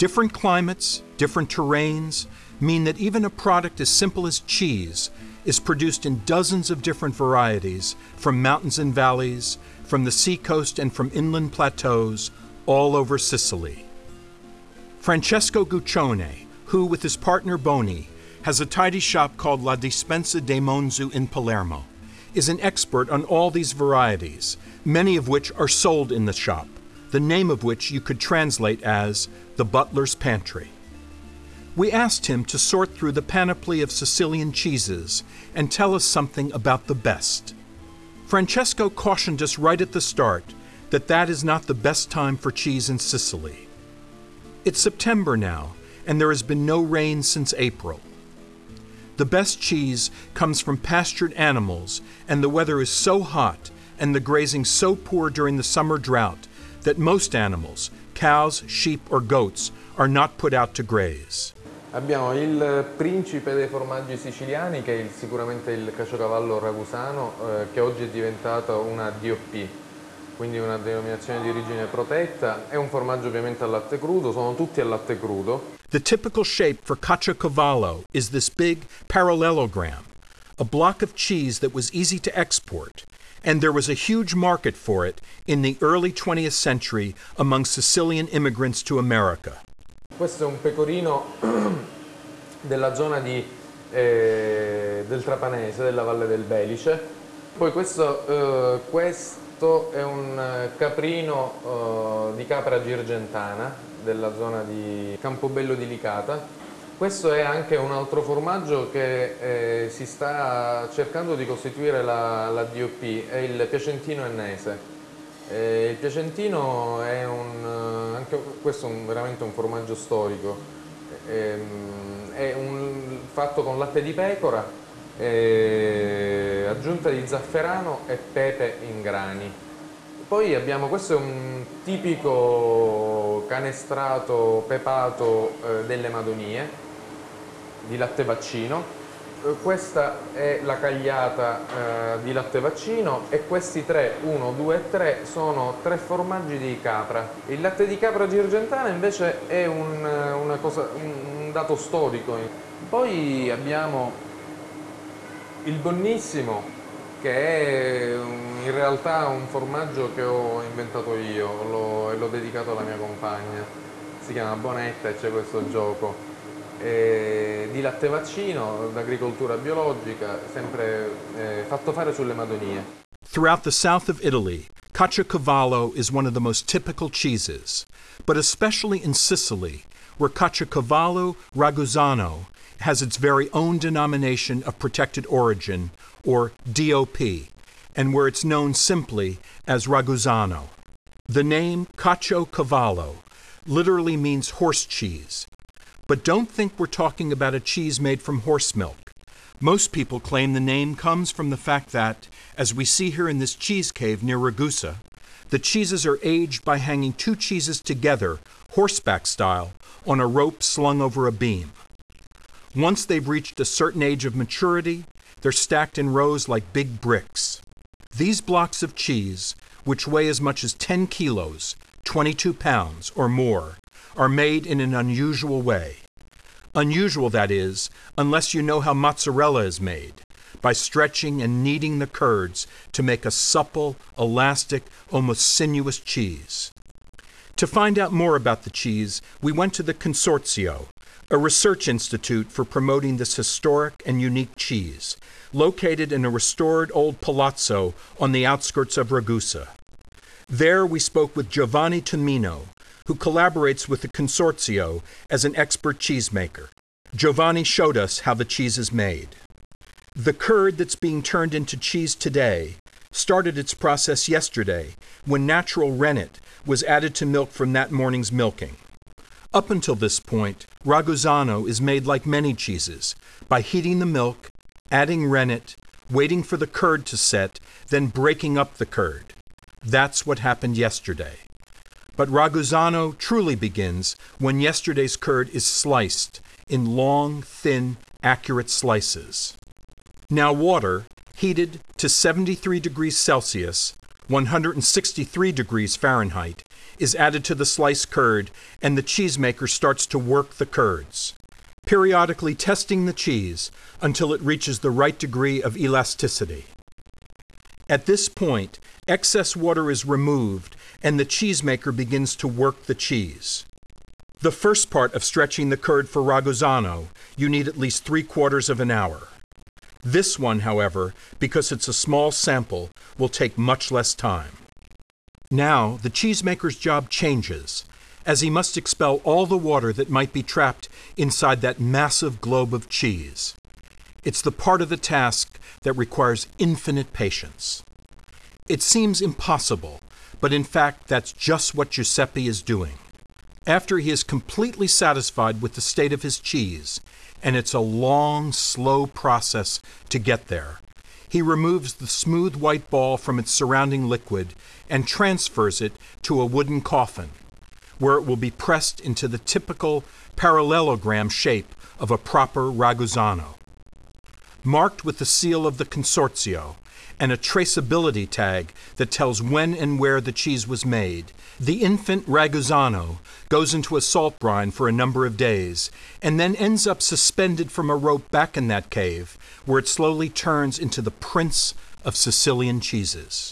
Different climates, different terrains mean that even a product as simple as cheese is produced in dozens of different varieties from mountains and valleys, from the seacoast and from inland plateaus all over Sicily. Francesco Guccione, who with his partner Boni has a tidy shop called La Dispensa dei Monzu in Palermo, is an expert on all these varieties, many of which are sold in the shop, the name of which you could translate as the butler's pantry. We asked him to sort through the panoply of Sicilian cheeses and tell us something about the best. Francesco cautioned us right at the start that that is not the best time for cheese in Sicily. It's September now, and there has been no rain since April. The best cheese comes from pastured animals, and the weather is so hot and the grazing so poor during the summer drought that most animals, cows, sheep, or goats, are not put out to graze. Abbiamo il principe dei formaggi siciliani che è sicuramente il caciocavallo ragusano eh, che oggi è diventato una DOP, quindi una denominazione di origine protetta, è un formaggio ovviamente al latte crudo, sono tutti al latte crudo. The typical shape for caciocavallo is this big parallelogram, a block of cheese that was easy to export, and there was a huge market for it in the early 20th century among Sicilian immigrants to America. Questo è un pecorino della zona di, eh, del Trapanese, della Valle del Belice. Poi questo, eh, questo è un caprino eh, di capra girgentana della zona di Campobello di Licata. Questo è anche un altro formaggio che eh, si sta cercando di costituire la, la DOP, è il piacentino ennese. Eh, il piacentino è un, anche questo è un, veramente un formaggio storico, eh, è un, fatto con latte di pecora, eh, aggiunta di zafferano e pepe in grani. Poi abbiamo, questo è un tipico canestrato pepato eh, delle Madonie, di latte vaccino, questa è la cagliata eh, di latte vaccino e questi tre, 1, 2 e 3, sono tre formaggi di capra. Il latte di capra girgentana invece è un, cosa, un dato storico. Poi abbiamo il bonnissimo che è in realtà un formaggio che ho inventato io e l'ho dedicato alla mia compagna. Si chiama Bonetta e c'è questo gioco eh, di latte vaccino, d'agricoltura biologica, sempre eh, fatto fare sulle Madonie. Throughout the south of Italy, Caciocavallo is one of the most typical cheeses, but especially in Sicily, where Caciocavallo Ragusano has its very own denomination of protected origin, or DOP, and where it's known simply as Ragusano. The name Caciocavallo literally means horse cheese, but don't think we're talking about a cheese made from horse milk. Most people claim the name comes from the fact that, as we see here in this cheese cave near Ragusa, the cheeses are aged by hanging two cheeses together, horseback style, on a rope slung over a beam. Once they've reached a certain age of maturity, they're stacked in rows like big bricks. These blocks of cheese, which weigh as much as 10 kilos, 22 pounds, or more, are made in an unusual way. Unusual, that is, unless you know how mozzarella is made, by stretching and kneading the curds to make a supple, elastic, almost sinuous cheese. To find out more about the cheese, we went to the Consorzio, a research institute for promoting this historic and unique cheese, located in a restored old palazzo on the outskirts of Ragusa. There we spoke with Giovanni Tumino, who collaborates with the Consorzio as an expert cheesemaker. Giovanni showed us how the cheese is made. The curd that's being turned into cheese today started its process yesterday when natural rennet was added to milk from that morning's milking. Up until this point, Ragusano is made like many cheeses by heating the milk, adding rennet, waiting for the curd to set, then breaking up the curd. That's what happened yesterday. But Ragusano truly begins when yesterday's curd is sliced in long, thin, accurate slices. Now, water, heated to 73 degrees Celsius, 163 degrees Fahrenheit, is added to the sliced curd and the cheesemaker starts to work the curds, periodically testing the cheese until it reaches the right degree of elasticity. At this point, excess water is removed and the cheesemaker begins to work the cheese. The first part of stretching the curd for Ragusano, you need at least three quarters of an hour. This one, however, because it's a small sample, will take much less time. Now, the cheesemaker's job changes, as he must expel all the water that might be trapped inside that massive globe of cheese. It's the part of the task that requires infinite patience. It seems impossible, but in fact, that's just what Giuseppe is doing. After he is completely satisfied with the state of his cheese, and it's a long, slow process to get there, he removes the smooth white ball from its surrounding liquid and transfers it to a wooden coffin, where it will be pressed into the typical parallelogram shape of a proper ragusano. Marked with the seal of the Consorzio and a traceability tag that tells when and where the cheese was made, the infant Ragusano goes into a salt brine for a number of days and then ends up suspended from a rope back in that cave where it slowly turns into the prince of Sicilian cheeses.